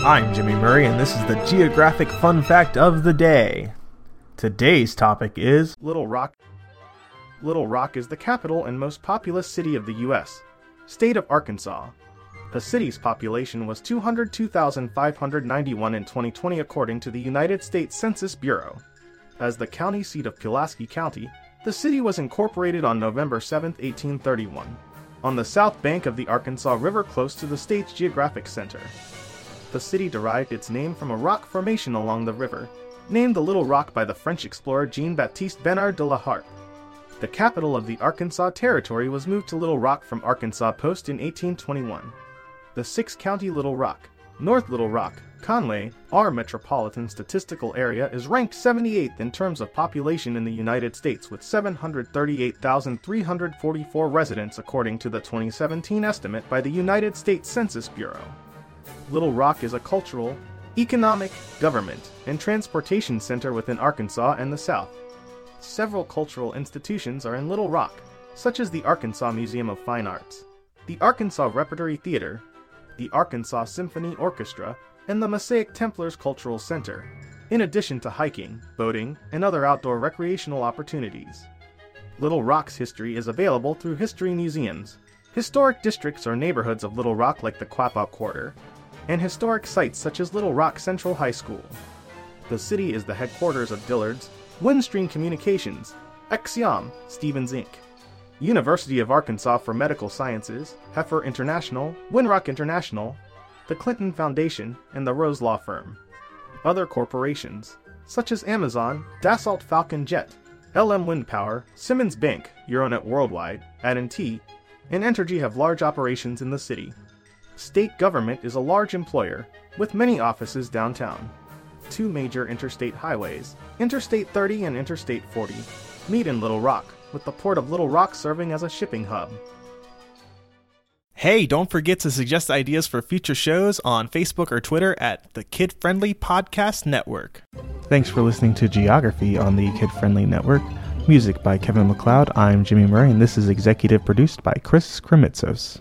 I'm Jimmy Murray, and this is the Geographic Fun Fact of the Day. Today's topic is Little Rock. Little Rock is the capital and most populous city of the U.S. state of Arkansas. The city's population was 202,591 in 2020 according to the United States Census Bureau. As the county seat of Pulaski County, the city was incorporated on November 7, 1831, on the south bank of the Arkansas River close to the state's geographic center. The city derived its name from a rock formation along the river, named the Little Rock by the French explorer Jean-Baptiste Bernard de la Harpe. The capital of the Arkansas Territory was moved to Little Rock from Arkansas Post in 1821. The six-county Little Rock, North Little Rock, Conway, our metropolitan statistical area is ranked 78th in terms of population in the United States with 738,344 residents according to the 2017 estimate by the United States Census Bureau. Little Rock is a cultural, economic, government, and transportation center within Arkansas and the South. Several cultural institutions are in Little Rock, such as the Arkansas Museum of Fine Arts, the Arkansas Repertory Theater, the Arkansas Symphony Orchestra, and the Mosaic Templars Cultural Center, in addition to hiking, boating, and other outdoor recreational opportunities. Little Rock's history is available through history museums, historic districts or neighborhoods of Little Rock like the Quapaw Quarter, and historic sites such as Little Rock Central High School. The city is the headquarters of Dillard's, Windstream Communications, Acxiom, Stephens Inc., University of Arkansas for Medical Sciences, Heifer International, Winrock International, the Clinton Foundation, and the Rose Law Firm. Other corporations, such as Amazon, Dassault Falcon Jet, LM Wind Power, Simmons Bank, Euronet Worldwide, AT&T, and Entergy have large operations in the city. State government is a large employer, with many offices downtown. Two major interstate highways, Interstate 30 and Interstate 40, meet in Little Rock, with the port of Little Rock serving as a shipping hub. Hey, don't forget to suggest ideas for future shows on Facebook or Twitter at the Kid Friendly Podcast Network. Thanks for listening to Geography on the Kid Friendly Network. Music by Kevin MacLeod. I'm Jimmy Murray, and this is executive produced by Chris Kremitzos.